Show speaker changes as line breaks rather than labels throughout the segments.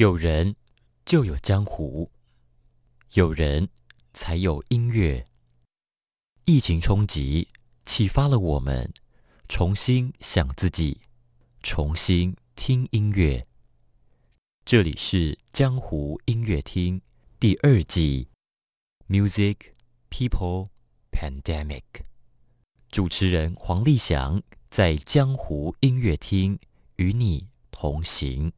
有人就有江湖，有人才有音乐。疫情冲击启发了我们，重新想自己，重新听音乐。这里是江湖音乐厅第二季，Music People Pandemic。主持人黄立翔在江湖音乐厅与你同行。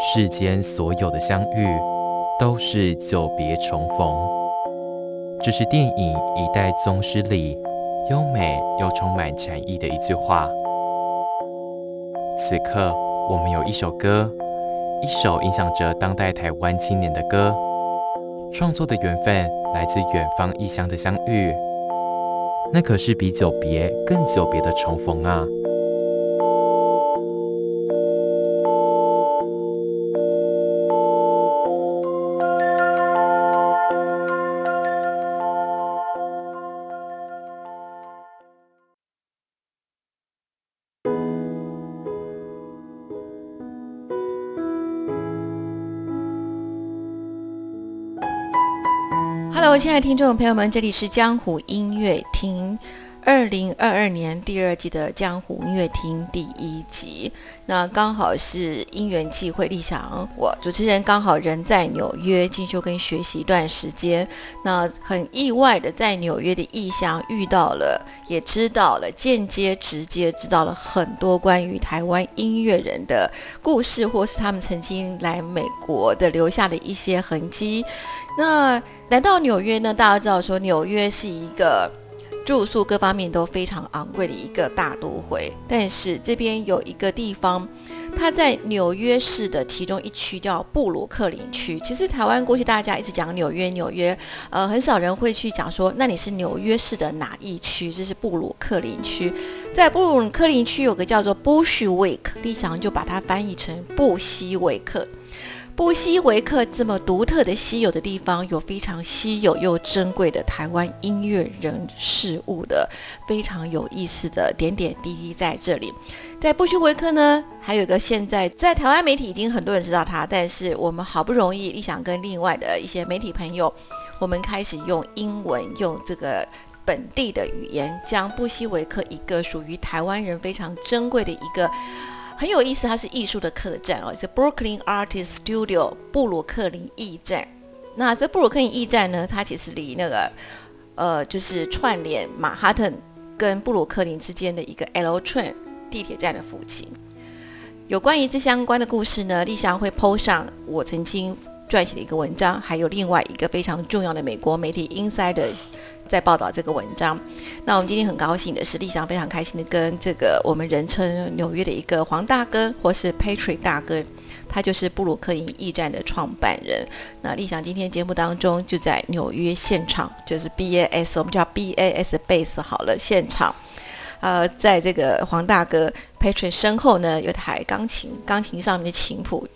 世间所有的相遇，都是久别重逢。这是电影《一代宗师》里优美又充满禅意的一句话。此刻，我们有一首歌，一首影响着当代台湾青年的歌。创作的缘分来自远方异乡的相遇，那可是比久别更久别的重逢啊！
亲爱的听众朋友们，这里是江湖音乐厅，二零二二年第二季的江湖音乐厅第一集。那刚好是因缘际会，立想我主持人刚好人在纽约进修跟学习一段时间。那很意外的在纽约的异乡遇到了，也知道了间接、直接知道了很多关于台湾音乐人的故事，或是他们曾经来美国的留下的一些痕迹。那来到纽约呢？大家知道说纽约是一个住宿各方面都非常昂贵的一个大都会，但是这边有一个地方，它在纽约市的其中一区叫布鲁克林区。其实台湾过去大家一直讲纽约，纽约，呃，很少人会去讲说，那你是纽约市的哪一区？这是布鲁克林区。在布鲁克林区有个叫做 Bushwick，立翔就把它翻译成布希维克。布希维克这么独特的、稀有的地方，有非常稀有又珍贵的台湾音乐人事物的非常有意思的点点滴滴在这里。在布希维克呢，还有一个现在在台湾媒体已经很多人知道他，但是我们好不容易，立想跟另外的一些媒体朋友，我们开始用英文，用这个本地的语言，将布希维克一个属于台湾人非常珍贵的一个。很有意思，它是艺术的客栈哦，是 Brooklyn Artist Studio 布鲁克林驿站。那这布鲁克林驿站呢，它其实离那个呃，就是串联马哈顿跟布鲁克林之间的一个 L train 地铁站的附近。有关于这相关的故事呢，立祥会 PO 上我曾经撰写的一个文章，还有另外一个非常重要的美国媒体 Insider。在报道这个文章，那我们今天很高兴的是，立翔非常开心的跟这个我们人称纽约的一个黄大哥，或是 Patrick 大哥，他就是布鲁克林驿站的创办人。那立翔今天节目当中就在纽约现场，就是 BAS，我们叫 BAS base 好了，现场。呃，在这个黄大哥 Patrick 身后呢，有台钢琴，钢琴上面的琴谱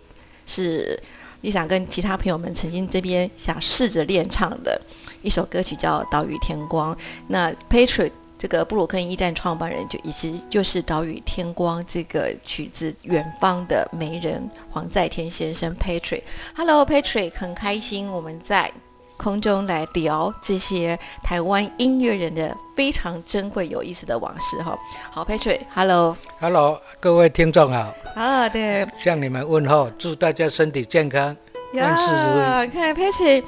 是也想跟其他朋友们曾经这边想试着练唱的。一首歌曲叫《岛屿天光》，那 Patrick 这个布鲁克林驿站创办人就以及就是《岛屿天光》这个曲子远方的媒人黄在天先生 Patrick。Hello Patrick，很开心我们在空中来聊这些台湾音乐人的非常珍贵有意思的往事哈。好，Patrick，Hello，Hello，
各位听众好
啊，对，
向你们问候，祝大家身体健康，万事如意。
看 Patrick。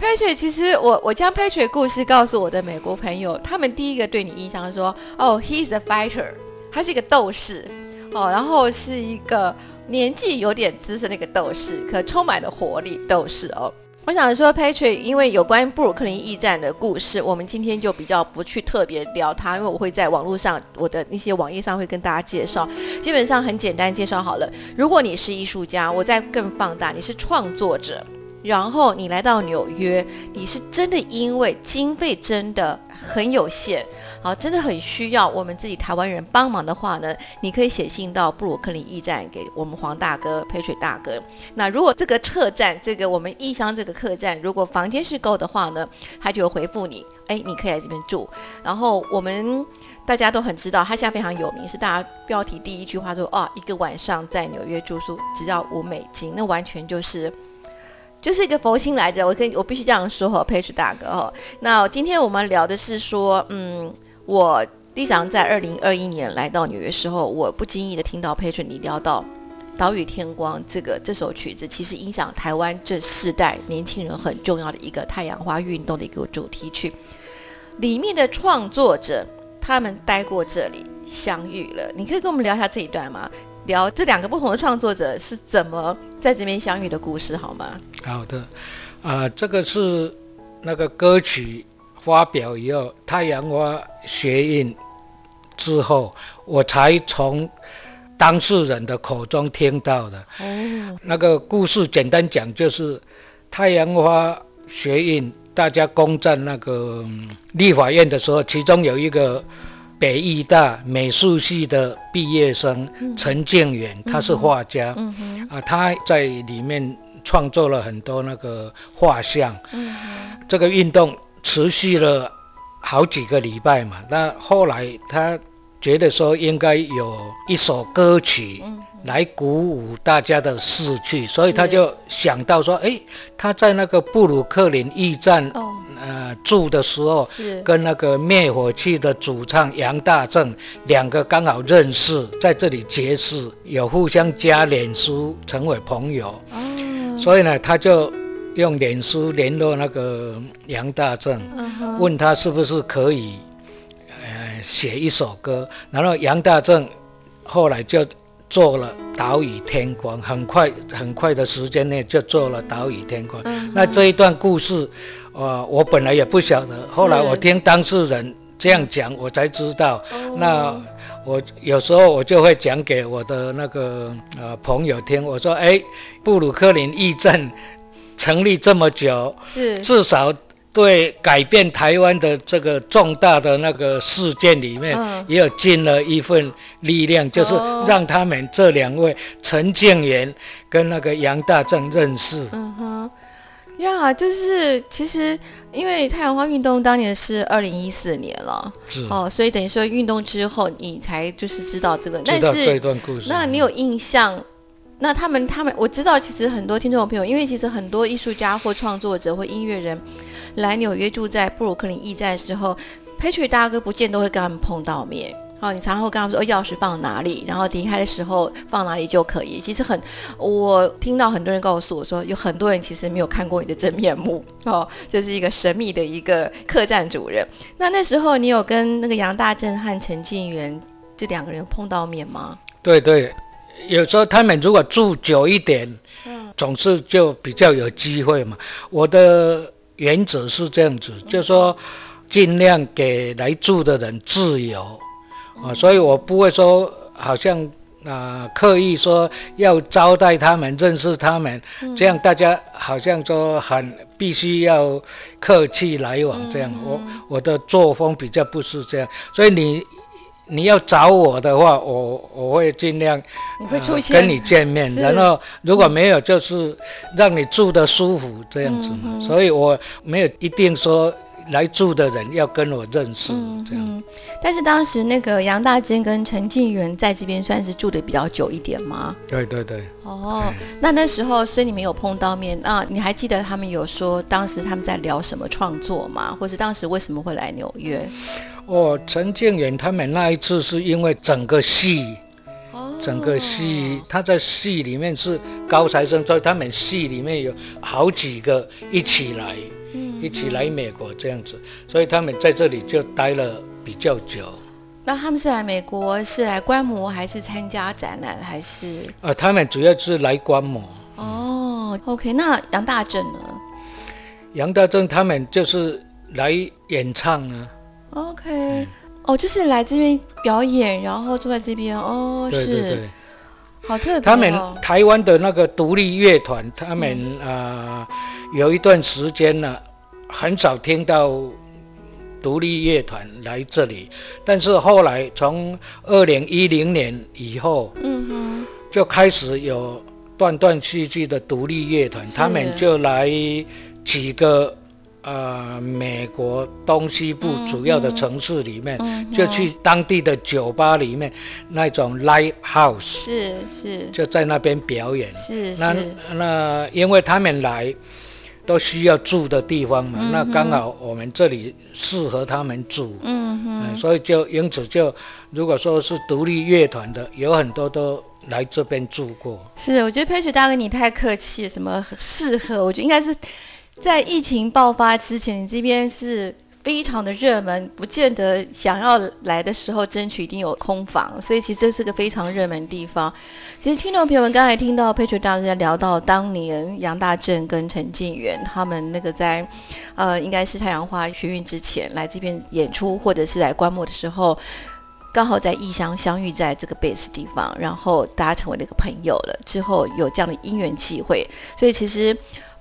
Patrick，其实我我将 Patrick 故事告诉我的美国朋友，他们第一个对你印象说，哦，He's a fighter，他是一个斗士，哦，然后是一个年纪有点资深的一个斗士，可充满了活力斗士哦。我想说 Patrick，因为有关布鲁克林驿站的故事，我们今天就比较不去特别聊它，因为我会在网络上我的那些网页上会跟大家介绍，基本上很简单介绍好了。如果你是艺术家，我再更放大，你是创作者。然后你来到纽约，你是真的因为经费真的很有限，好，真的很需要我们自己台湾人帮忙的话呢，你可以写信到布鲁克林驿站给我们黄大哥、佩水大哥。那如果这个客栈，这个我们异乡这个客栈，如果房间是够的话呢，他就会回复你，哎，你可以来这边住。然后我们大家都很知道，他现在非常有名，是大家标题第一句话说，哦，一个晚上在纽约住宿只要五美金，那完全就是。就是一个佛心来着，我跟我必须这样说哈，佩奇大哥哈。那今天我们聊的是说，嗯，我立想在二零二一年来到纽约时候，我不经意的听到 p a t r o n 你聊到《岛屿天光》这个这首曲子，其实影响台湾这世代年轻人很重要的一个太阳花运动的一个主题曲。里面的创作者他们待过这里相遇了，你可以跟我们聊一下这一段吗？聊这两个不同的创作者是怎么在这边相遇的故事，好吗？
好的，啊，这个是那个歌曲发表以后，太阳花学运之后，我才从当事人的口中听到的。哦，那个故事简单讲，就是太阳花学运大家攻占那个立法院的时候，其中有一个。北艺大美术系的毕业生陈建远，他是画家，啊，他在里面创作了很多那个画像。这个运动持续了好几个礼拜嘛，那后来他觉得说应该有一首歌曲来鼓舞大家的士气，所以他就想到说，哎，他在那个布鲁克林驿站。呃，住的时候是跟那个灭火器的主唱杨大正两个刚好认识，在这里结识，有互相加脸书，成为朋友。哦，所以呢，他就用脸书联络那个杨大正，问他是不是可以呃写一首歌。然后杨大正后来就做了《岛屿天光》，很快很快的时间内就做了《岛屿天光》。那这一段故事。呃，我本来也不晓得，后来我听当事人这样讲，我才知道。那我有时候我就会讲给我的那个呃朋友听，我说：“哎，布鲁克林驿站成立这么久，是至少对改变台湾的这个重大的那个事件里面，也有尽了一份力量，就是让他们这两位陈建元跟那个杨大正认识。”嗯哼。
呀，就是其实因为太阳花运动当年是二零一四年了，哦，所以等于说运动之后你才就是知道这个，
但是这段故事，
那你有印象？那他们他们我知道，其实很多听众朋友，因为其实很多艺术家或创作者或音乐人来纽约住在布鲁克林驿站的时候，Patrick 大哥不见都会跟他们碰到面。好，你常常会跟他们说，钥匙放哪里，然后离开的时候放哪里就可以。其实很，我听到很多人告诉我说，有很多人其实没有看过你的真面目 哦，这是一个神秘的一个客栈主人。那那时候你有跟那个杨大正和陈静元这两个人碰到面吗？
对对，有时候他们如果住久一点，嗯，总是就比较有机会嘛。我的原则是这样子，就说尽量给来住的人自由。啊，所以我不会说好像啊刻意说要招待他们、认识他们，这样大家好像说很必须要客气来往这样。我我的作风比较不是这样，所以你你要找我的话，我我会尽量你
会出现
跟你见面，然后如果没有，就是让你住的舒服这样子嘛。所以我没有一定说。来住的人要跟我认识，这样。
但是当时那个杨大珍跟陈静元在这边算是住的比较久一点吗？
对对对。
哦，那那时候所以你们有碰到面啊？你还记得他们有说当时他们在聊什么创作吗？或是当时为什么会来纽约？
哦，陈建远他们那一次是因为整个戏，整个戏他在戏里面是高材生，所以他们戏里面有好几个一起来。嗯一起来美国这样子，所以他们在这里就待了比较久。
那他们是来美国是来观摩，还是参加展览，还是？
呃，他们主要是来观摩。
哦，OK。那杨大正呢？
杨大正他们就是来演唱呢。
OK。哦，就是来这边表演，然后坐在这边。哦，是。好特别。
他们台湾的那个独立乐团，他们啊。有一段时间呢，很少听到独立乐团来这里，但是后来从二零一零年以后，
嗯哼，
就开始有断断续续的独立乐团，他们就来几个呃美国东西部主要的城市里面，就去当地的酒吧里面那种 live house，
是是
就在那边表演。
是
那
是，
那因为他们来都需要住的地方嘛，那刚好我们这里适合他们住，
嗯哼，
嗯，所以就因此就如果说是独立乐团的，有很多都来这边住过。
是，我觉得 Patrick 大哥你太客气，什么适合？我觉得应该是在疫情爆发之前，你这边是非常的热门，不见得想要来的时候争取一定有空房，所以其实这是个非常热门地方。其实听众朋友们刚才听到 Patrick 大哥聊到当年杨大正跟陈静元他们那个在呃应该是太阳花学运之前来这边演出，或者是来观摩的时候。刚好在异乡相遇在这个 base 地方，然后大家成为了一个朋友了。之后有这样的因缘际会，所以其实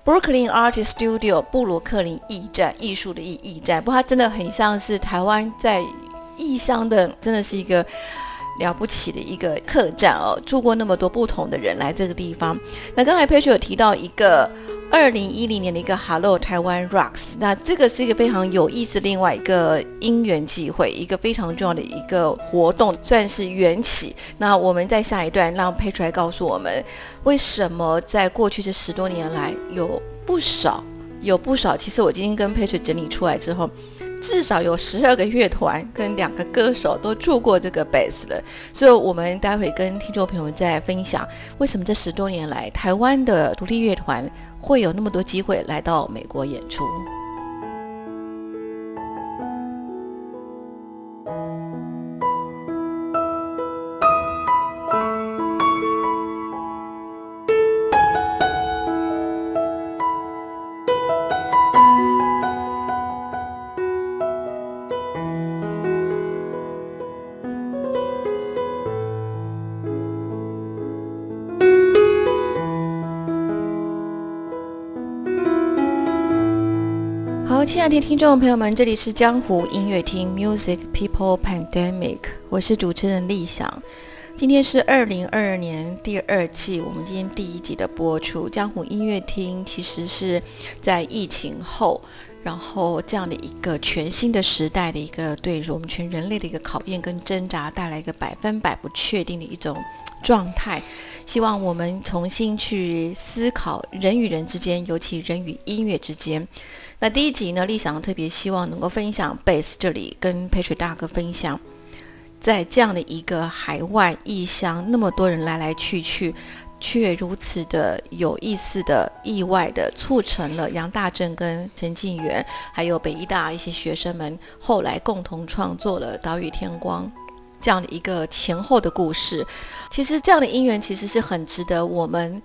Brooklyn Art Studio，布鲁克林驿站艺术的驿驿站，不过它真的很像是台湾在异乡的，真的是一个了不起的一个客栈哦，住过那么多不同的人来这个地方。那刚才 Patrick 有提到一个。二零一零年的一个 Hello 台湾 Rocks，那这个是一个非常有意思，另外一个因缘际会，一个非常重要的一个活动，算是缘起。那我们在下一段让 Patrick 来告诉我们，为什么在过去这十多年来有不少有不少，其实我今天跟 p a t r i 整理出来之后。至少有十二个乐团跟两个歌手都住过这个 base 了，所以我们待会跟听众朋友们再分享，为什么这十多年来台湾的独立乐团会有那么多机会来到美国演出。好，亲爱的听众朋友们，这里是江湖音乐厅 Music People Pandemic，我是主持人立想。今天是二零二二年第二季，我们今天第一集的播出。江湖音乐厅其实是在疫情后，然后这样的一个全新的时代的一个对我们全人类的一个考验跟挣扎，带来一个百分百不确定的一种状态。希望我们重新去思考人与人之间，尤其人与音乐之间。那第一集呢，立想特别希望能够分享贝斯这里跟 Patrick 大哥分享，在这样的一个海外异乡，那么多人来来去去，却如此的有意思的、意外的，促成了杨大正跟陈静元，还有北医大一些学生们后来共同创作了《岛屿天光》这样的一个前后的故事。其实这样的因缘其实是很值得我们。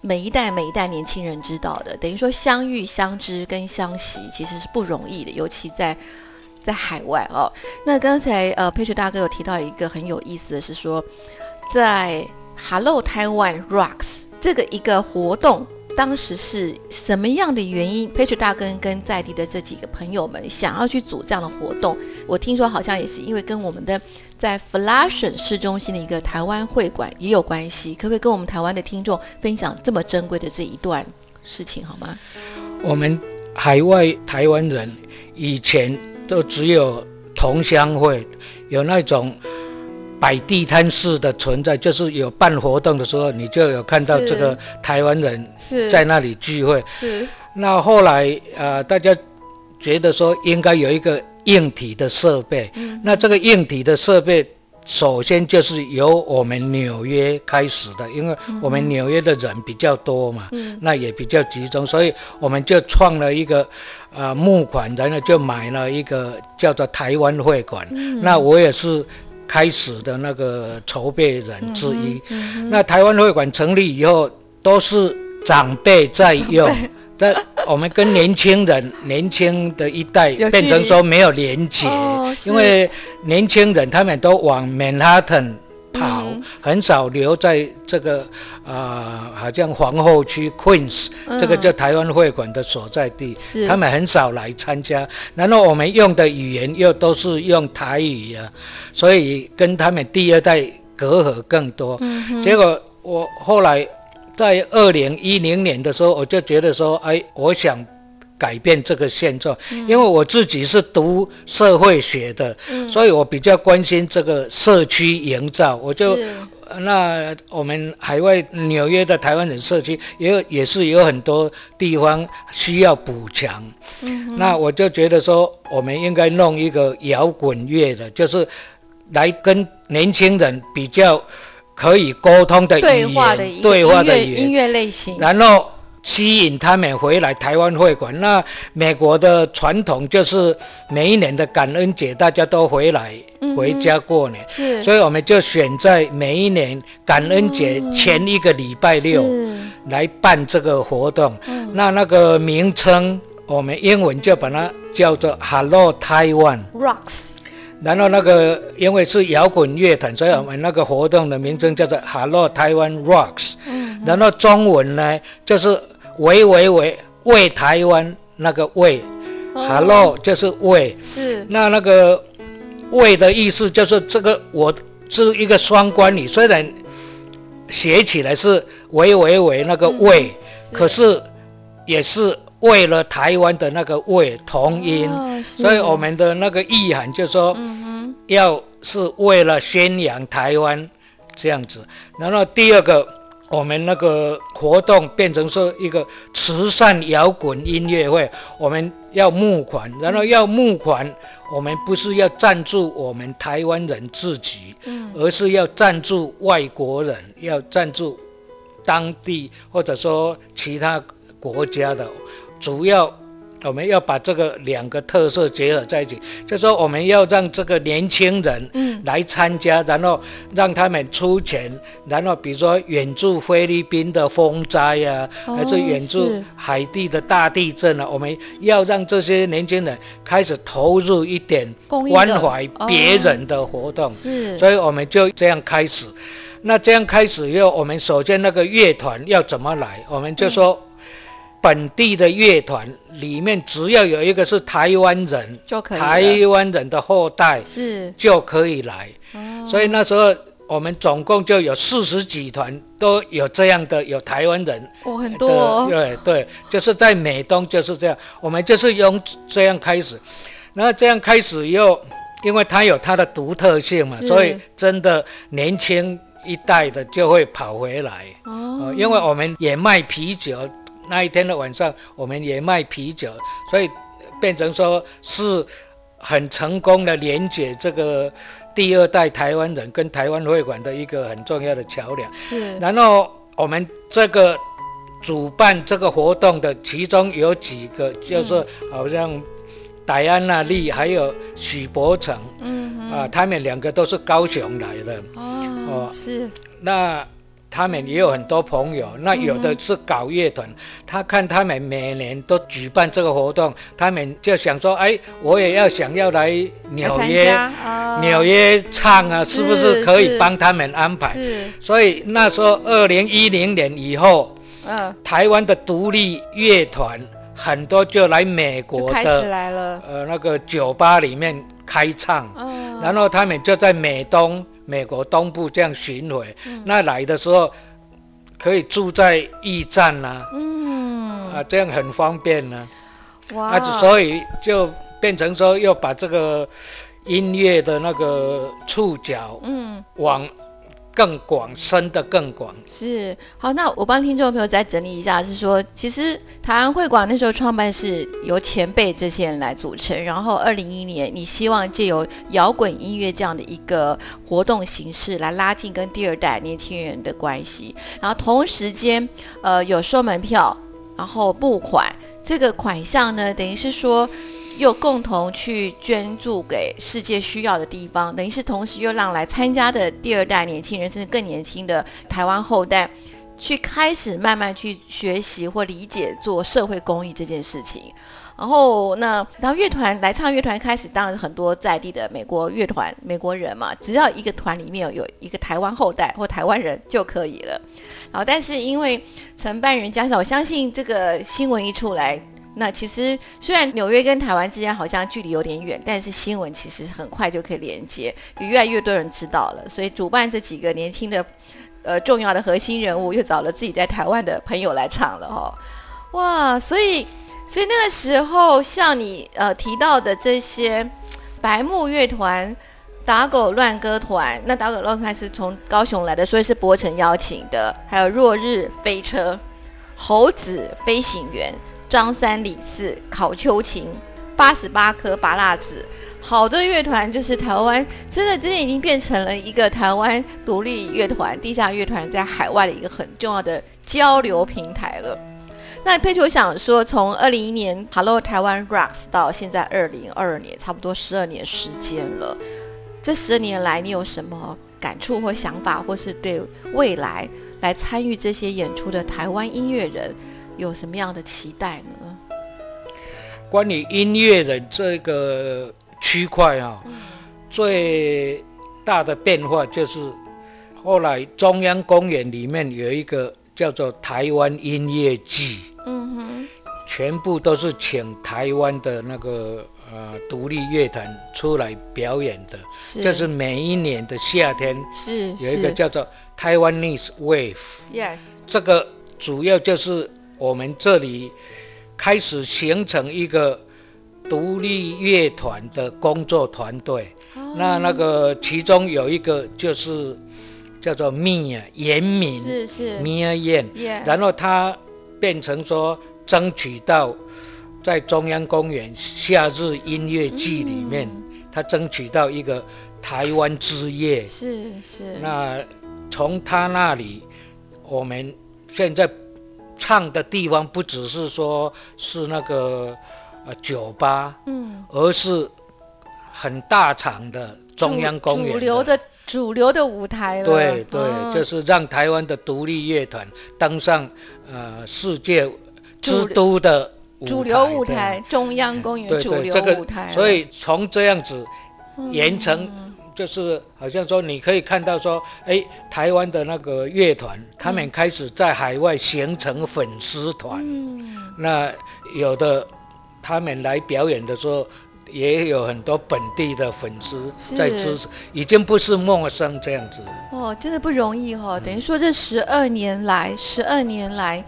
每一代每一代年轻人知道的，等于说相遇、相知跟相惜其实是不容易的，尤其在在海外哦。那刚才呃，佩雪大哥有提到一个很有意思的是说，在 Hello Taiwan Rocks 这个一个活动，当时是什么样的原因？佩雪大哥跟在地的这几个朋友们想要去组这样的活动，我听说好像也是因为跟我们的。在 Flushing 市中心的一个台湾会馆也有关系，可不可以跟我们台湾的听众分享这么珍贵的这一段事情好吗？
我们海外台湾人以前都只有同乡会，有那种摆地摊式的存在，就是有办活动的时候，你就有看到这个台湾人
是
在那里聚会。
是。
那后来呃，大家觉得说应该有一个。硬体的设备，那这个硬体的设备，首先就是由我们纽约开始的，因为我们纽约的人比较多嘛，那也比较集中，所以我们就创了一个呃募款，然后就买了一个叫做台湾会馆。那我也是开始的那个筹备人之一。那台湾会馆成立以后，都是长辈在用。但我们跟年轻人、年轻的一代变成说没有连结，因为年轻人他们都往曼哈顿跑，少、很少留在这个啊、好像皇后区 Queens、这个叫台湾会馆的所在地，他们很少来参加。然后我们用的语言又都是用台语啊，所以跟他们第二代隔阂更多。
嗯
结果我后来在二零一零年的时候，我就觉得说，哎，我想改变这个现状，因为我自己是读社会学的，所以我比较关心这个社区营造，我就那我们海外纽约的台湾人社区也有也是有很多地方需要补强，那我就觉得说，我们应该弄一个摇滚乐的，就是来跟年轻人比较可以沟通的语
对
言，
话的
对话的语言，
乐类型，
然后吸引他们回来台湾会馆。那美国的传统就是每一年的感恩节，大家都回来回家过年，
是
所以我们就选在每一年感恩节前一个礼拜六。来办这个活动。那那个名称，我们英文就把它叫做 Hello Taiwan。
rocks，
然后那个因为是摇滚乐团，所以我们那个活动的名称叫做 Hello Taiwan Rocks。然后中文呢，就是喂喂喂为台湾那个为、Hello 就是喂。
是。
那那个“喂”的意思就是这个我是一个双关语，虽然写起来是“喂喂喂”那个“为”，可是也是为了台湾的那个“为”同音，
哦
所以我们的那个意涵就是说，要是为了宣扬台湾这样子。然后第二个。我们那个活动变成说一个慈善摇滚音乐会，我们要募款，然后要募款，我们不是要赞助我们台湾人自己，而是要赞助外国人，要赞助当地或者说其他国家的，主要我们要把这个两个特色结合在一起，就说我们要让这个年轻人
嗯
来参加，然后让他们出钱，然后比如说援助菲律宾的风灾呀、
哦
还是援助海地的大地震啊，我们要让这些年轻人开始投入一点关怀
哦
别人的活动。
是
所以我们就这样开始。那这样开始以后，我们首先那个乐团要怎么来？我们就说，本地的乐团里面只要有一个是台湾人，
就可以
台湾人的后代
是。
就可以来。
哦。
所以那时候我们总共就有四十几团都有这样的有台湾人。
哦很，多哦。
对对，就是在美东就是这样，我们就是用这样开始，然后这样开始以后，因为它有它的独特性嘛，所以真的年轻一代的就会跑回来。
哦。
呃，因为我们也卖啤酒，那一天的晚上我们也卖啤酒，所以变成说是很成功的连接这个第二代台湾人跟台湾会馆的一个很重要的桥梁。
是
然后我们这个主办这个活动的，其中有几个就是好像戴安娜丽还有许伯成
嗯
啊，他们两个都是高雄来的。
哦
哦
是
那他们也有很多朋友，那有
嗯
的是搞乐团，他看他们每年都举办这个活动，他们就想说，哎，我也要想要来纽约，
哦。
纽约唱啊，是不
是
是可以
是
帮他们安排？
是
所以那时候二零一零年以后，
嗯。
台湾的独立乐团很多就来美
就
国的呃那个酒吧里面开唱。
哦
然后他们就在美东、美国东部这样巡回。
嗯
那来的时候可以住在驿站呐、
嗯
啊，这样很方便呢、
哇
啊。所以就变成说要把这个音乐的那个触角
嗯
往更广、深的更广。
是好，那我帮听众朋友再整理一下，是说，其实台湾会馆那时候创办是由前辈这些人来组成，然后二零一一年，你希望借由摇滚音乐这样的一个活动形式来拉近跟第二代年轻人的关系，然后同时间，呃，有收门票，然后募款，这个款项呢，等于是说。又共同去捐助给世界需要的地方，等于是同时又让来参加的第二代年轻人，甚至更年轻的台湾后代，去开始慢慢去学习或理解做社会公益这件事情。然后那然后乐团来唱乐团开始，当然很多在地的美国乐团美国人嘛，只要一个团里面有一个台湾后代或台湾人就可以了。然后但是因为承办人加上，我相信这个新闻一出来。那其实虽然纽约跟台湾之间好像距离有点远，但是新闻其实很快就可以连接，有越来越多人知道了。所以主办这几个年轻的，呃，重要的核心人物又找了自己在台湾的朋友来唱了哈，哇！所以，所以那个时候像你呃提到的这些白木乐团、打狗乱歌团，那打狗乱歌团是从高雄来的，所以是博成邀请的，还有落日飞车、猴子飞行员。张三李四考秋琴，八十八颗拔蜡子，好多乐团就是台湾，真的真的已经变成了一个台湾独立乐团、地下乐团在海外的一个很重要的交流平台了。那佩秋想说，从二零一年 Hello 台湾 Rocks 到现在二零二二年，差不多十二年时间了。这十二年来，你有什么感触或想法，或是对未来来参与这些演出的台湾音乐人？有什么样的期待呢？
关于音乐的这个区块啊，最大的变化就是后来中央公园里面有一个叫做台湾音乐季，嗯哼，全部都是请台湾的那个呃独立乐团出来表演的，就是每一年的夏天
是
有一个叫做台湾 Nis Wave，Yes，这个主要就是。我们这里开始形成一个独立乐团的工作团队，那那个其中有一个就是叫做米啊严敏，
是是。
米啊燕，然后他变成说争取到在中央公园夏日音乐季里面，他争取到一个台湾之夜，
是是，
那从他那里，我们现在。唱的地方不只是说是那个呃酒吧，嗯，而是很大场的中央公园，
主流的主流的舞台了。
对对，就是让台湾的独立乐团登上呃世界之都的
主流舞台，中央公园主流舞台。
所以从这样子延成。就是好像说，你可以看到说，哎，台湾的那个乐团，他们开始在海外形成粉丝团。嗯。那有的他们来表演的时候，也有很多本地的粉丝在支持，已经不是陌生这样子。
哦，真的不容易哈。等于说这十二年来，十二年来，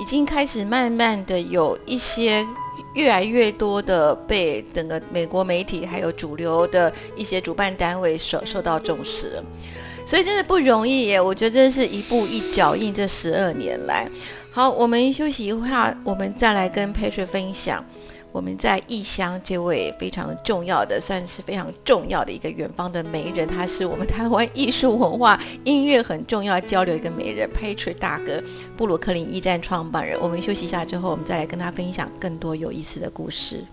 已经开始慢慢的有一些。越来越多的被整个美国媒体还有主流的一些主办单位受受到重视，所以真的不容易耶。我觉得真的是一步一脚印，这十二年来。好，我们休息一下，我们再来跟佩雪分享。我们在异乡这位非常重要的，算是非常重要的一个远方的媒人，他是我们台湾艺术文化音乐很重要交流一个媒人，Patrick 大哥，布鲁克林驿站创办人。我们休息一下之后，我们再来跟他分享更多有意思的故事。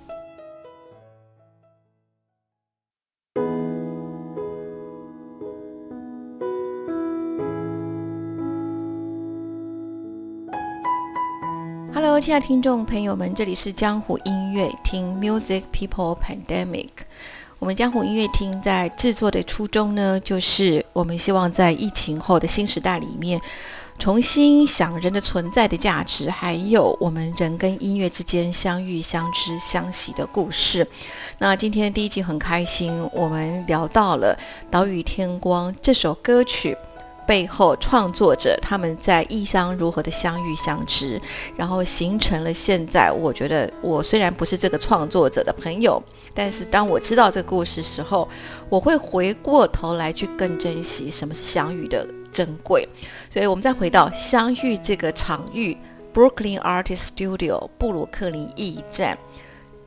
亲爱的听众朋友们，这里是江湖音乐厅 Music People Pandemic。我们江湖音乐厅在制作的初衷呢，就是我们希望在疫情后的新时代里面，重新想人的存在的价值，还有我们人跟音乐之间相遇、相知、相惜的故事。那今天第一集很开心，我们聊到了《岛屿天光》这首歌曲。背后创作者他们在异乡如何的相遇相知，然后形成了现在。我觉得我虽然不是这个创作者的朋友，但是当我知道这个故事时候，我会回过头来去更珍惜什么是相遇的珍贵。所以，我们再回到相遇这个场域，Brooklyn Artist Studio 布鲁克林驿站，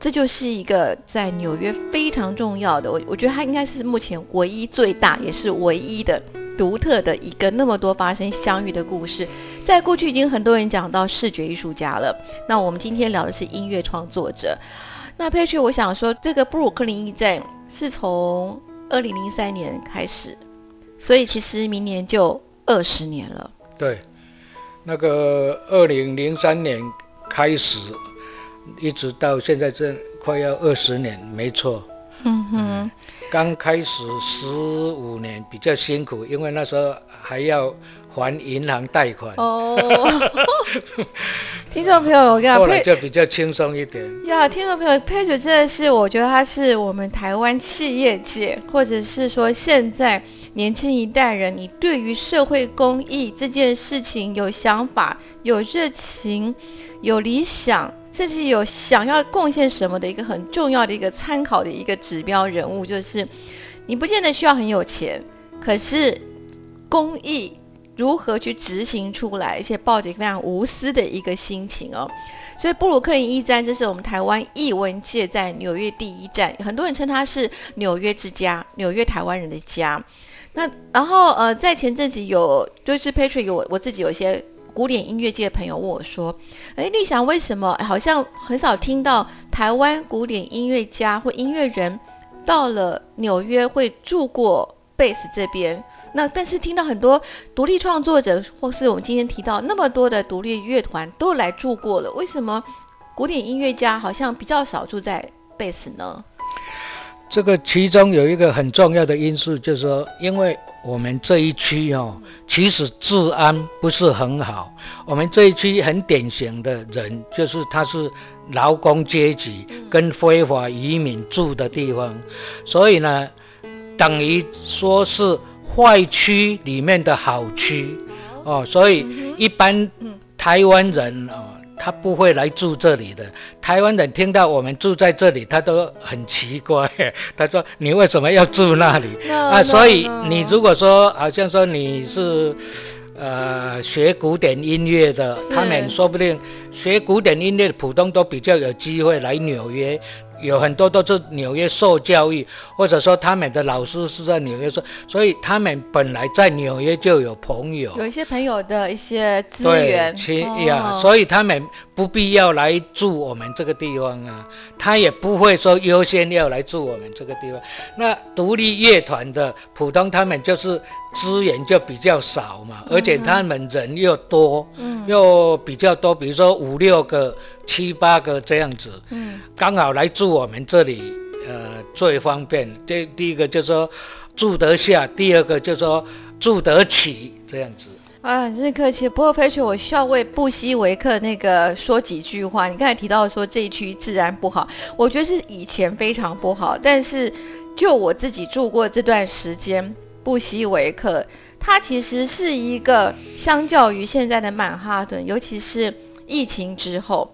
这就是一个在纽约非常重要的。我我觉得它应该是目前唯一最大也是唯一的。独特的一个那么多发生相遇的故事，在过去已经很多人讲到视觉艺术家了。那我们今天聊的是音乐创作者。那佩奇，我想说，这个布鲁克林驿站是从二零零三年开始，所以其实明年就二十年了。
对，那个二零零三年开始，一直到现在这快要二十年，没错。
嗯哼，
刚开始十五年比较辛苦，因为那时候还要还银行贷款，
哦，听众朋友，我跟你讲，
后来就比较轻松一点。
呀，听众朋友，佩雪真的是，我觉得他是我们台湾企业界，或者是说现在年轻一代人，你对于社会公益这件事情有想法、有热情、有理想，甚至有想要贡献什么的一个很重要的一个参考的一个指标人物，就是你不见得需要很有钱，可是公益如何去执行出来，而且抱着非常无私的一个心情哦。所以布鲁克林驿站，这是我们台湾译文界在纽约第一站，很多人称它是纽约之家，纽约台湾人的家。那然后呃，在前阵子有就是 Patrick 有我自己有一些古典音乐界的朋友问我说，哎，立想为什么好像很少听到台湾古典音乐家或音乐人到了纽约会住过贝斯这边？那但是听到很多独立创作者，或是我们今天提到那么多的独立乐团都来住过了，为什么古典音乐家好像比较少住在贝斯呢？
这个其中有一个很重要的因素，就是说，因为我们这一区哦，其实治安不是很好。我们这一区很典型的人，就是他是劳工阶级跟非法移民住的地方，所以呢，等于说是坏区里面的好区哦，所以一般台湾人哦。他不会来住这里的。台湾人听到我们住在这里，他都很奇怪。他说：“你为什么要住那里？”啊，所以你如果说好像说你是呃学古典音乐的，他们说不定学古典音乐的普通都比较有机会来纽约。有很多都是纽约受教育，或者说他们的老师是在纽约受，所以他们本来在纽约就有朋友，
有一些朋友的一些资源，
其呀，所以他们不必要来住我们这个地方啊，他也不会说优先要来住我们这个地方。那独立乐团的普通他们就是资源就比较少嘛，而且他们人又多，嗯，又比较多，比如说五六个。七八个这样子，嗯，刚好来住我们这里，呃，最方便。这第一个就说住得下，第二个就说住得起，这样子。
啊，真是客气。不过 Patrick，我需要为布希维克那个说几句话。你刚才提到说这一区治安不好，我觉得是以前非常不好，但是就我自己住过这段时间，布希维克它其实是一个相较于现在的曼哈顿，尤其是疫情之后。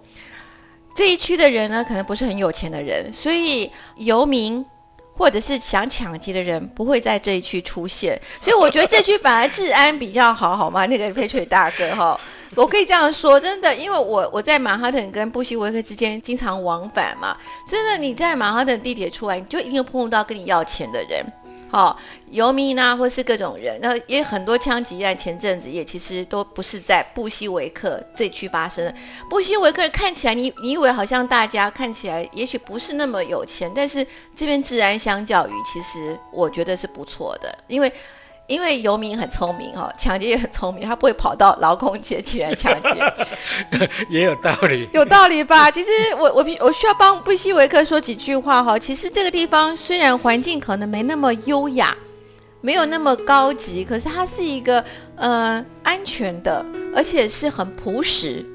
这一区的人呢，可能不是很有钱的人，所以游民或者是想抢劫的人不会在这一区出现。所以我觉得这区反而治安比较好，好吗？那个佩翠大哥哈，我可以这样说，真的，因为我我在曼哈顿跟布希维克之间经常往返嘛，真的你在曼哈顿地铁出来，你就一定碰到跟你要钱的人。好，游民啊，或是各种人，那也很多枪击案，前阵子也其实都不是在布希维克这区发生的。布希维克看起来，你你以为好像大家看起来也许不是那么有钱，但是这边治安相较于，其实我觉得是不错的，因为。因为游民很聪明哈，抢劫也很聪明，他不会跑到劳工阶级来 抢劫，
也有道理，
有道理吧？其实我我我需要帮布希维克说几句话哈。其实这个地方虽然环境可能没那么优雅，没有那么高级，可是它是一个呃安全的，而且是很朴实。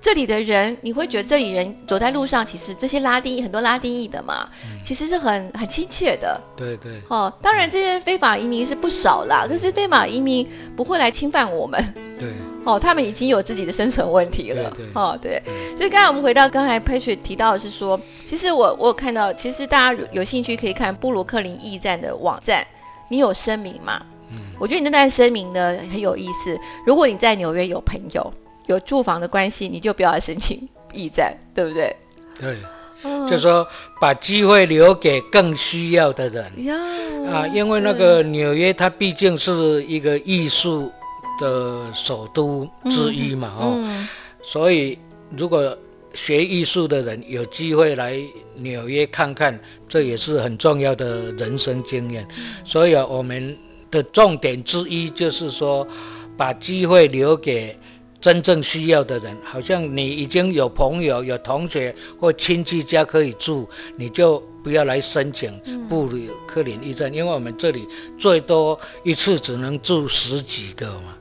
这里的人，你会觉得这里人走在路上，其实这些拉丁裔很多拉丁裔的嘛，其实是很很亲切的。
对对。
哦，当然这些非法移民是不少啦，可是非法移民不会来侵犯我们。
对。
哦，他们已经有自己的生存问题了。
对对。
哦，对。所以刚才我们回到刚才 Patrick 提到的是说，其实我我有看到，其实大家有兴趣可以看布鲁克林驿站的网站，你有声明吗？嗯。我觉得你那段声明呢很有意思。如果你在纽约有朋友。有住房的关系，你就不要申请驿站，对不对？
对，就说把机会留给更需要的人啊，因为那个纽约它毕竟是一个艺术的首都之一嘛，哦，所以如果学艺术的人有机会来纽约看看，这也是很重要的人生经验。所以啊，我们的重点之一就是说，把机会留给。真正需要的人，好像你已经有朋友、有同学或亲戚家可以住，你就不要来申请布鲁克林驿站，因为我们这里最多一次只能住十几个嘛。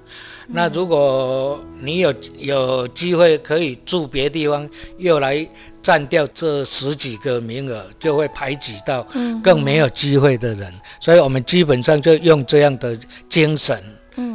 那如果你有有机会可以住别地方，又来占掉这十几个名额，就会排挤到更没有机会的人。所以我们基本上就用这样的精神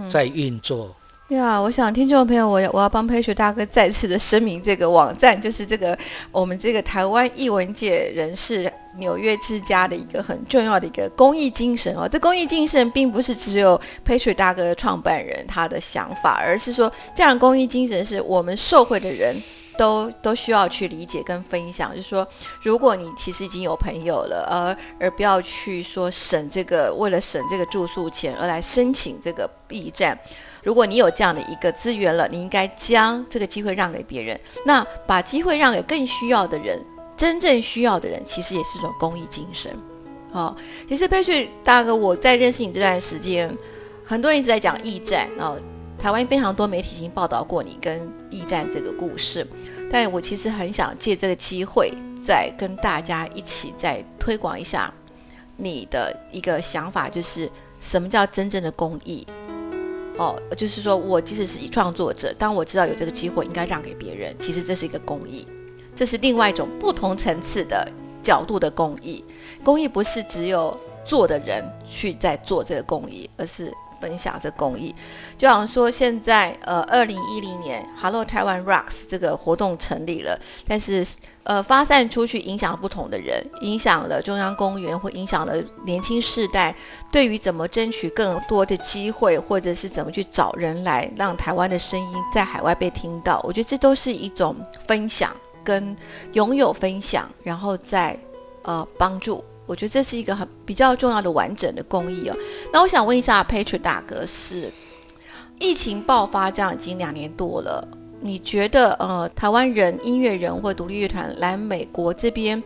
在运作。
呀，我想听众朋友，我要我要帮佩雪大哥再次的声明，这个网站就是这个我们这个台湾译文界人士纽约之家的一个很重要的一个公益精神哦。这公益精神并不是只有佩雪大哥创办人他的想法，而是说这样公益精神是我们受惠的人都都需要去理解跟分享。就是说，如果你其实已经有朋友了，而而不要去说省这个为了省这个住宿钱而来申请这个驿站。如果你有这样的一个资源了，你应该将这个机会让给别人。那把机会让给更需要的人，真正需要的人，其实也是一种公益精神。好，其实佩旭大哥，我在认识你这段时间，很多人一直在讲驿站，哦台湾非常多媒体已经报道过你跟驿站这个故事。但我其实很想借这个机会，再跟大家一起再推广一下你的一个想法，就是什么叫真正的公益。哦，就是说我即使是以创作者，当我知道有这个机会应该让给别人，其实这是一个公益，这是另外一种不同层次的角度的公益。公益不是只有做的人去在做这个公益，而是。分享这公益，就好像说现在呃，二零一零年 Hello Taiwan Rocks 这个活动成立了，但是呃发散出去影响不同的人，影响了中央公园，或影响了年轻世代对于怎么争取更多的机会，或者是怎么去找人来让台湾的声音在海外被听到。我觉得这都是一种分享跟拥有分享，然后再呃帮助。我觉得这是一个很比较重要的完整的公益哦。那我想问一下 Patrick 大哥，是疫情爆发这样已经两年多了，你觉得呃台湾人音乐人或独立乐团来美国这边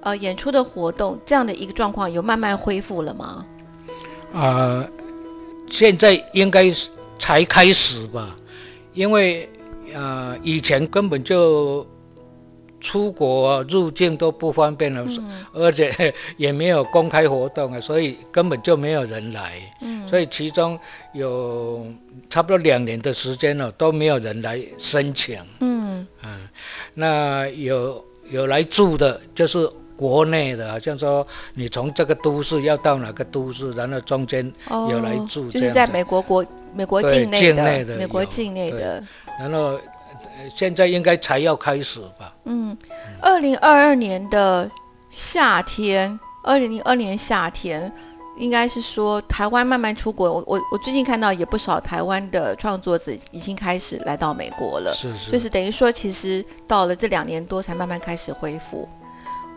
呃演出的活动这样的一个状况有慢慢恢复了吗？
啊，现在应该是才开始吧，因为呃以前根本就。出国入境都不方便了，而且也没有公开活动啊，所以根本就没有人来。嗯，所以其中有差不多两年的时间了，都没有人来申请。嗯嗯，那有有来住的，就是国内的，好像说你从这个都市要到哪个都市，然后中间有来住，
就是在美国国美国境内的美国境内的，
然后。现在应该才要开始吧？
嗯，二零二二年的夏天，二零零二年夏天，应该是说台湾慢慢出国。我我我最近看到也不少台湾的创作者已经开始来到美国了，
是是，
就是等于说，其实到了这两年多才慢慢开始恢复。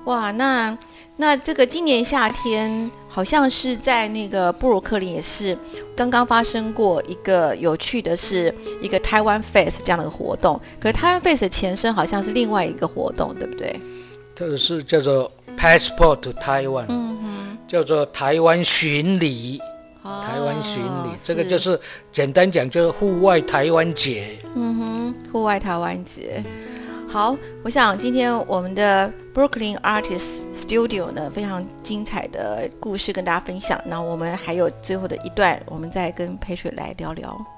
哇，那那这个今年夏天。好像是在那个布鲁克林也是刚刚发生过一个有趣的是一个台湾 Face 这样的一个活动，可是台湾 Face 的前身好像是另外一个活动，对不对？
这个是叫做 Passport to Taiwan，嗯哼，叫做台湾巡礼，台湾巡礼，这个就是简单讲就是户外台湾节，
嗯哼，户外台湾节。好，我想今天我们的 Brooklyn Artist Studio 呢，非常精彩的故事跟大家分享。那我们还有最后的一段，我们再跟培水来聊聊。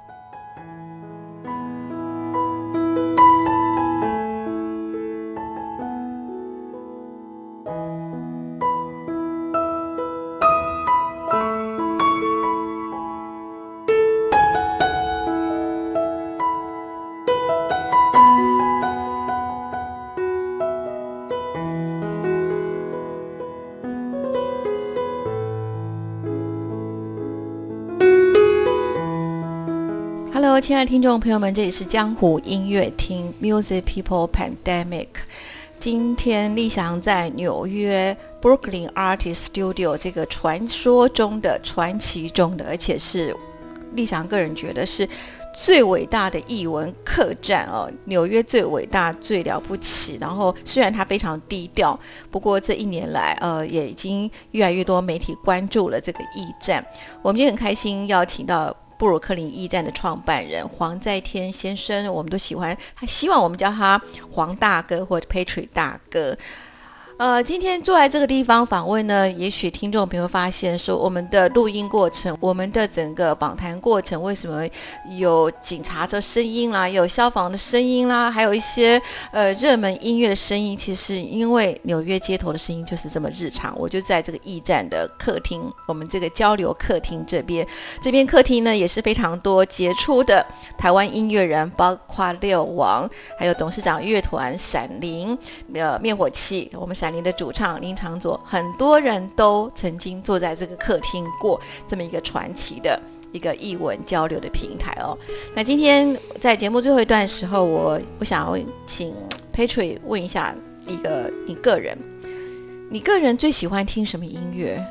亲爱的听众朋友们，这里是江湖音乐厅 Music People Pandemic。今天立翔在纽约 Brooklyn Artist Studio 这个传说中的、传奇中的，而且是立翔个人觉得是最伟大的译文客栈哦，纽约最伟大、最了不起。然后虽然它非常低调，不过这一年来，呃，也已经越来越多媒体关注了这个驿站。我们也很开心邀请到。布鲁克林驿站的创办人黄在天先生，我们都喜欢，他希望我们叫他黄大哥或者 Patrick 大哥。呃，今天坐在这个地方访问呢，也许听众朋友发现说，我们的录音过程，我们的整个访谈过程，为什么有警察的声音啦，有消防的声音啦，还有一些呃热门音乐的声音？其实因为纽约街头的声音就是这么日常。我就在这个驿站的客厅，我们这个交流客厅这边，这边客厅呢也是非常多杰出的台湾音乐人，包括六王，还有董事长乐团闪灵，呃灭火器，我们闪。你的主唱林长佐，很多人都曾经坐在这个客厅过，这么一个传奇的一个译文交流的平台哦。那今天在节目最后一段时候，我我想要请 Patrick 问一下一个你个人，你个人最喜欢听什么音乐？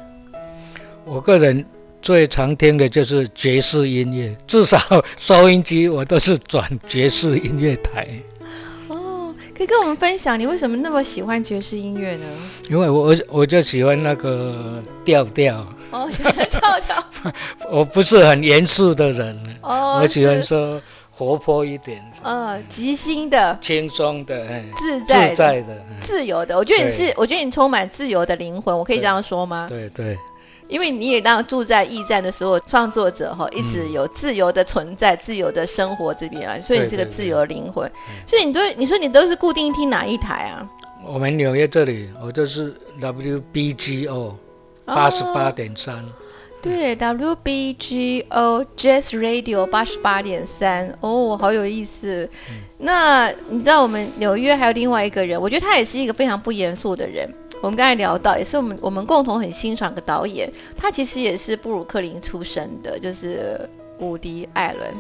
我个人最常听的就是爵士音乐，至少收音机我都是转爵士音乐台。
可以跟我们分享，你为什么那么喜欢爵士音乐呢？
因为我我就喜欢那个调调。
哦，喜 欢调调。
我不是很严肃的人。哦。我喜欢说活泼一点。
呃，即兴的。
轻松的，
自在
的，
自由的。我觉得你是，我觉得你充满自由的灵魂。我可以这样说吗？
对对。
因为你也让住在驿站的时候创作者哈，一直有自由的存在、自由的生活这边啊，所以你是个自由灵魂。所以你都你说你都是固定听哪一台啊？
我们纽约这里，我就是 WBGO 八十八点三。
对，WBGO Jazz Radio 八十八点三。哦，好有意思。那你知道我们纽约还有另外一个人，我觉得他也是一个非常不严肃的人。我们刚才聊到，也是我们我们共同很欣赏的导演，他其实也是布鲁克林出身的，就是伍迪·艾伦，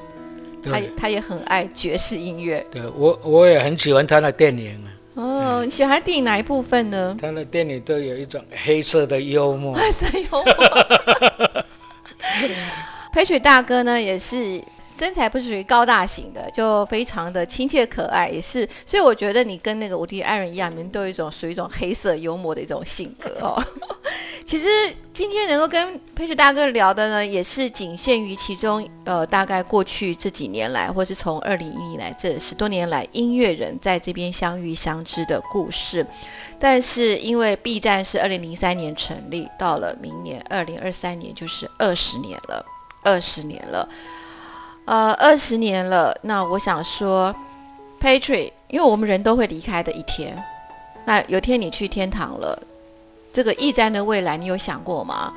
他他也很爱爵士音乐。
对我我也很喜欢他的电影啊。
哦，你喜欢电影哪一部分呢？
他的电影都有一种黑色的幽默。
黑色幽默。裴水大哥呢，也是。身材不是属于高大型的，就非常的亲切可爱，也是，所以我觉得你跟那个伍迪·艾伦一样，你们都有一种属于一种黑色幽默的一种性格哦。其实今天能够跟佩雪大哥聊的呢，也是仅限于其中，呃，大概过去这几年来，或是从二零一零来这十多年来，音乐人在这边相遇相知的故事。但是因为 B 站是二零零三年成立，到了明年二零二三年就是二十年了，二十年了。呃，二十年了，那我想说，Patrick，因为我们人都会离开的一天，那有天你去天堂了，这个驿站的未来，你有想过吗？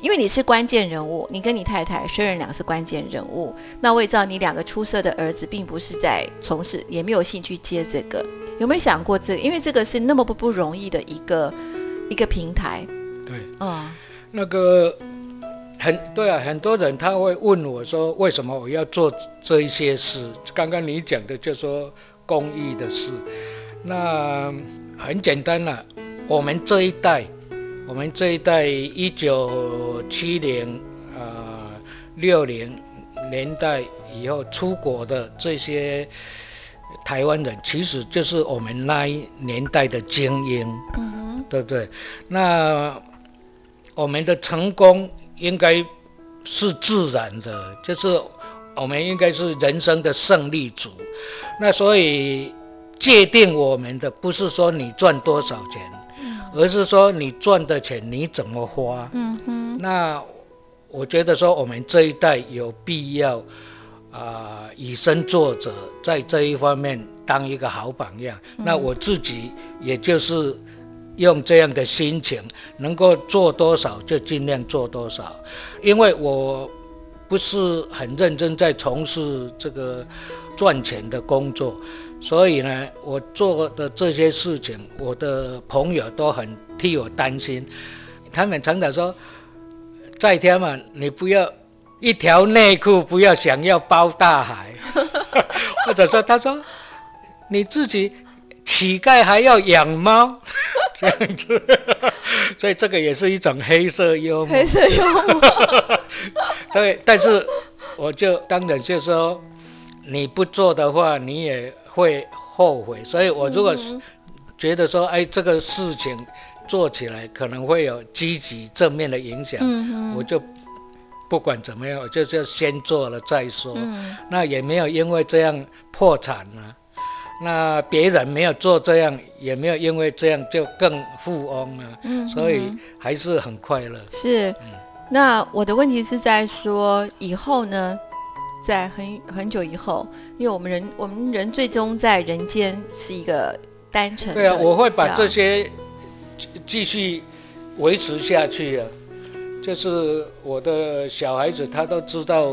因为你是关键人物，你跟你太太虽然两是关键人物，那我也知道你两个出色的儿子并不是在从事，也没有兴趣接这个，有没有想过这？因为这个是那么不不容易的一个一个平台。
对，嗯，那个。很对啊，很多人他会问我说，为什么我要做这一些事？刚刚你讲的就说公益的事，那很简单了。我们这一代，我们这一代一九七零啊六零年代以后出国的这些台湾人，其实就是我们那一年代的精英，嗯对不对？那我们的成功。应该是自然的，就是我们应该是人生的胜利组。那所以界定我们的不是说你赚多少钱，而是说你赚的钱你怎么花。嗯哼。那我觉得说我们这一代有必要啊以身作则，在这一方面当一个好榜样。那我自己也就是。用这样的心情，能够做多少就尽量做多少，因为我不是很认真在从事这个赚钱的工作，所以呢，我做的这些事情，我的朋友都很替我担心，他们常常说：“在天嘛，你不要一条内裤不要想要包大海，或者说他说你自己乞丐还要养猫。”这样子，所以这个也是一种黑色幽默。
黑色幽默。
对，但是我就当然就说，你不做的话，你也会后悔。所以我如果觉得说，哎，这个事情做起来可能会有积极正面的影响，我就不管怎么样，我就是要先做了再说。
嗯
那也没有因为这样破产了、那别人没有做这样，也没有因为这样就更富翁了，
嗯，
所以
嗯
还是很快乐。
是。那我的问题是在说以后呢，在很很久以后，因为我们人我们人最终在人间是一个单纯的。
对啊，我会把这些继继续维持下去啊。就是我的小孩子，他都知道，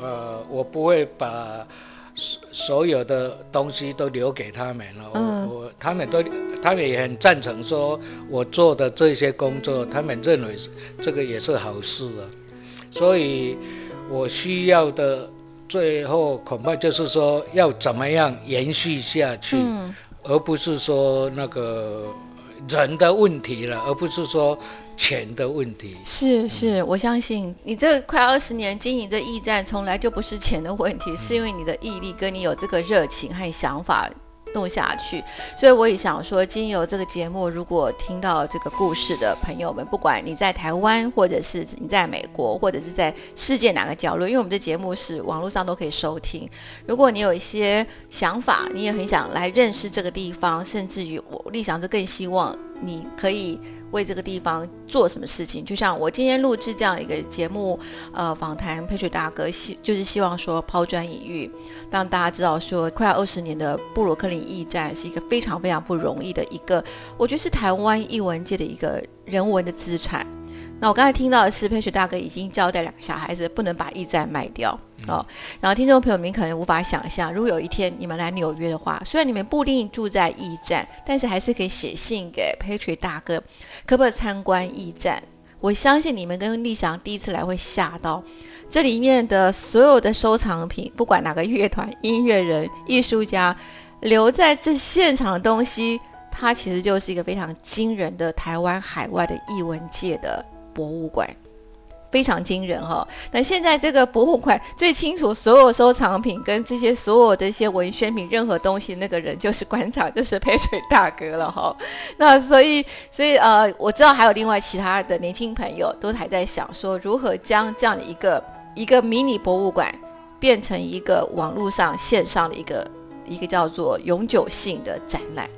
呃，我不会把所所有的东西都留给他们了。
嗯
我我他们都，他们也很赞成说我做的这些工作，他们认为这个也是好事啊。所以我需要的最后恐怕就是说要怎么样延续下去。
嗯
而不是说那个人的问题了，而不是说钱的问题。
是是，我相信你这快二十年经营这驿站，从来就不是钱的问题，是因为你的毅力跟你有这个热情和想法弄下去。所以我也想说，经由这个节目，如果听到这个故事的朋友们，不管你在台湾，或者是你在美国，或者是在世界哪个角落，因为我们的节目是网络上都可以收听。如果你有一些想法，你也很想来认识这个地方，甚至于我立祥是更希望你可以为这个地方做什么事情。就像我今天录制这样一个节目，呃，访谈佩水大哥，希就是希望说抛砖引玉，让大家知道说，快要二十年的布鲁克林驿站是一个非常非常不容易的一个，我觉得是台湾译文界的一个人文的资产。那我刚才听到的是，佩水大哥已经交代两个小孩子不能把驿站卖掉哦。然后听众朋友们可能无法想象，如果有一天你们来纽约的话，虽然你们不一定住在驿站，但是还是可以写信给 Patrick 大哥，可不可以参观驿站？我相信你们跟立翔第一次来会吓到，这里面的所有的收藏品，不管哪个乐团、音乐人、艺术家留在这现场的东西，它其实就是一个非常惊人的台湾海外的艺文界的博物馆。非常惊人哈、那现在这个博物馆最清楚所有收藏品跟这些所有的一些文宣品，任何东西那个人就是馆长，就是培水大哥了哈、那所以，所以呃，我知道还有另外其他的年轻朋友都还在想说，如何将这样的一个一个迷你博物馆变成一个网络上线上的一个一个叫做永久性的展览，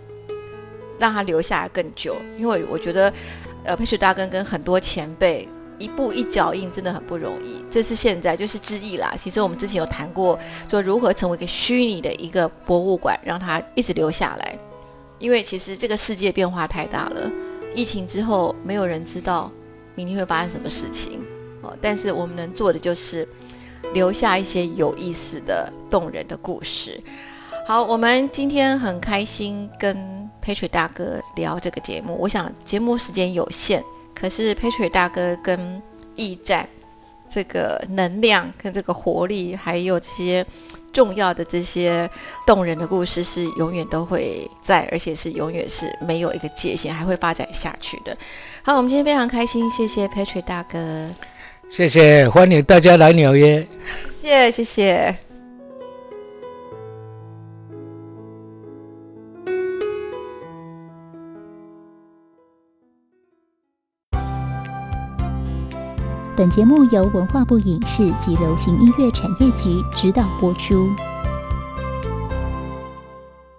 让它留下更久。因为我觉得，呃，培水大哥跟很多前辈。一步一脚印真的很不容易，这是现在就是之意啦。其实我们之前有谈过，说如何成为一个虚拟的一个博物馆，让它一直留下来。因为其实这个世界变化太大了，疫情之后没有人知道明天会发生什么事情哦。但是我们能做的就是留下一些有意思的、动人的故事。好，我们今天很开心跟 Patrick 大哥聊这个节目。我想节目时间有限。可是 Patrick 大哥跟驿站这个能量、跟这个活力，还有这些重要的这些动人的故事，是永远都会在，而且是永远是没有一个界限，还会发展下去的。好，我们今天非常开心，谢谢 Patrick 大哥，
谢谢，欢迎大家来纽约。
谢谢，谢谢。
本节目由文化部影视及流行音乐产业局指导播出。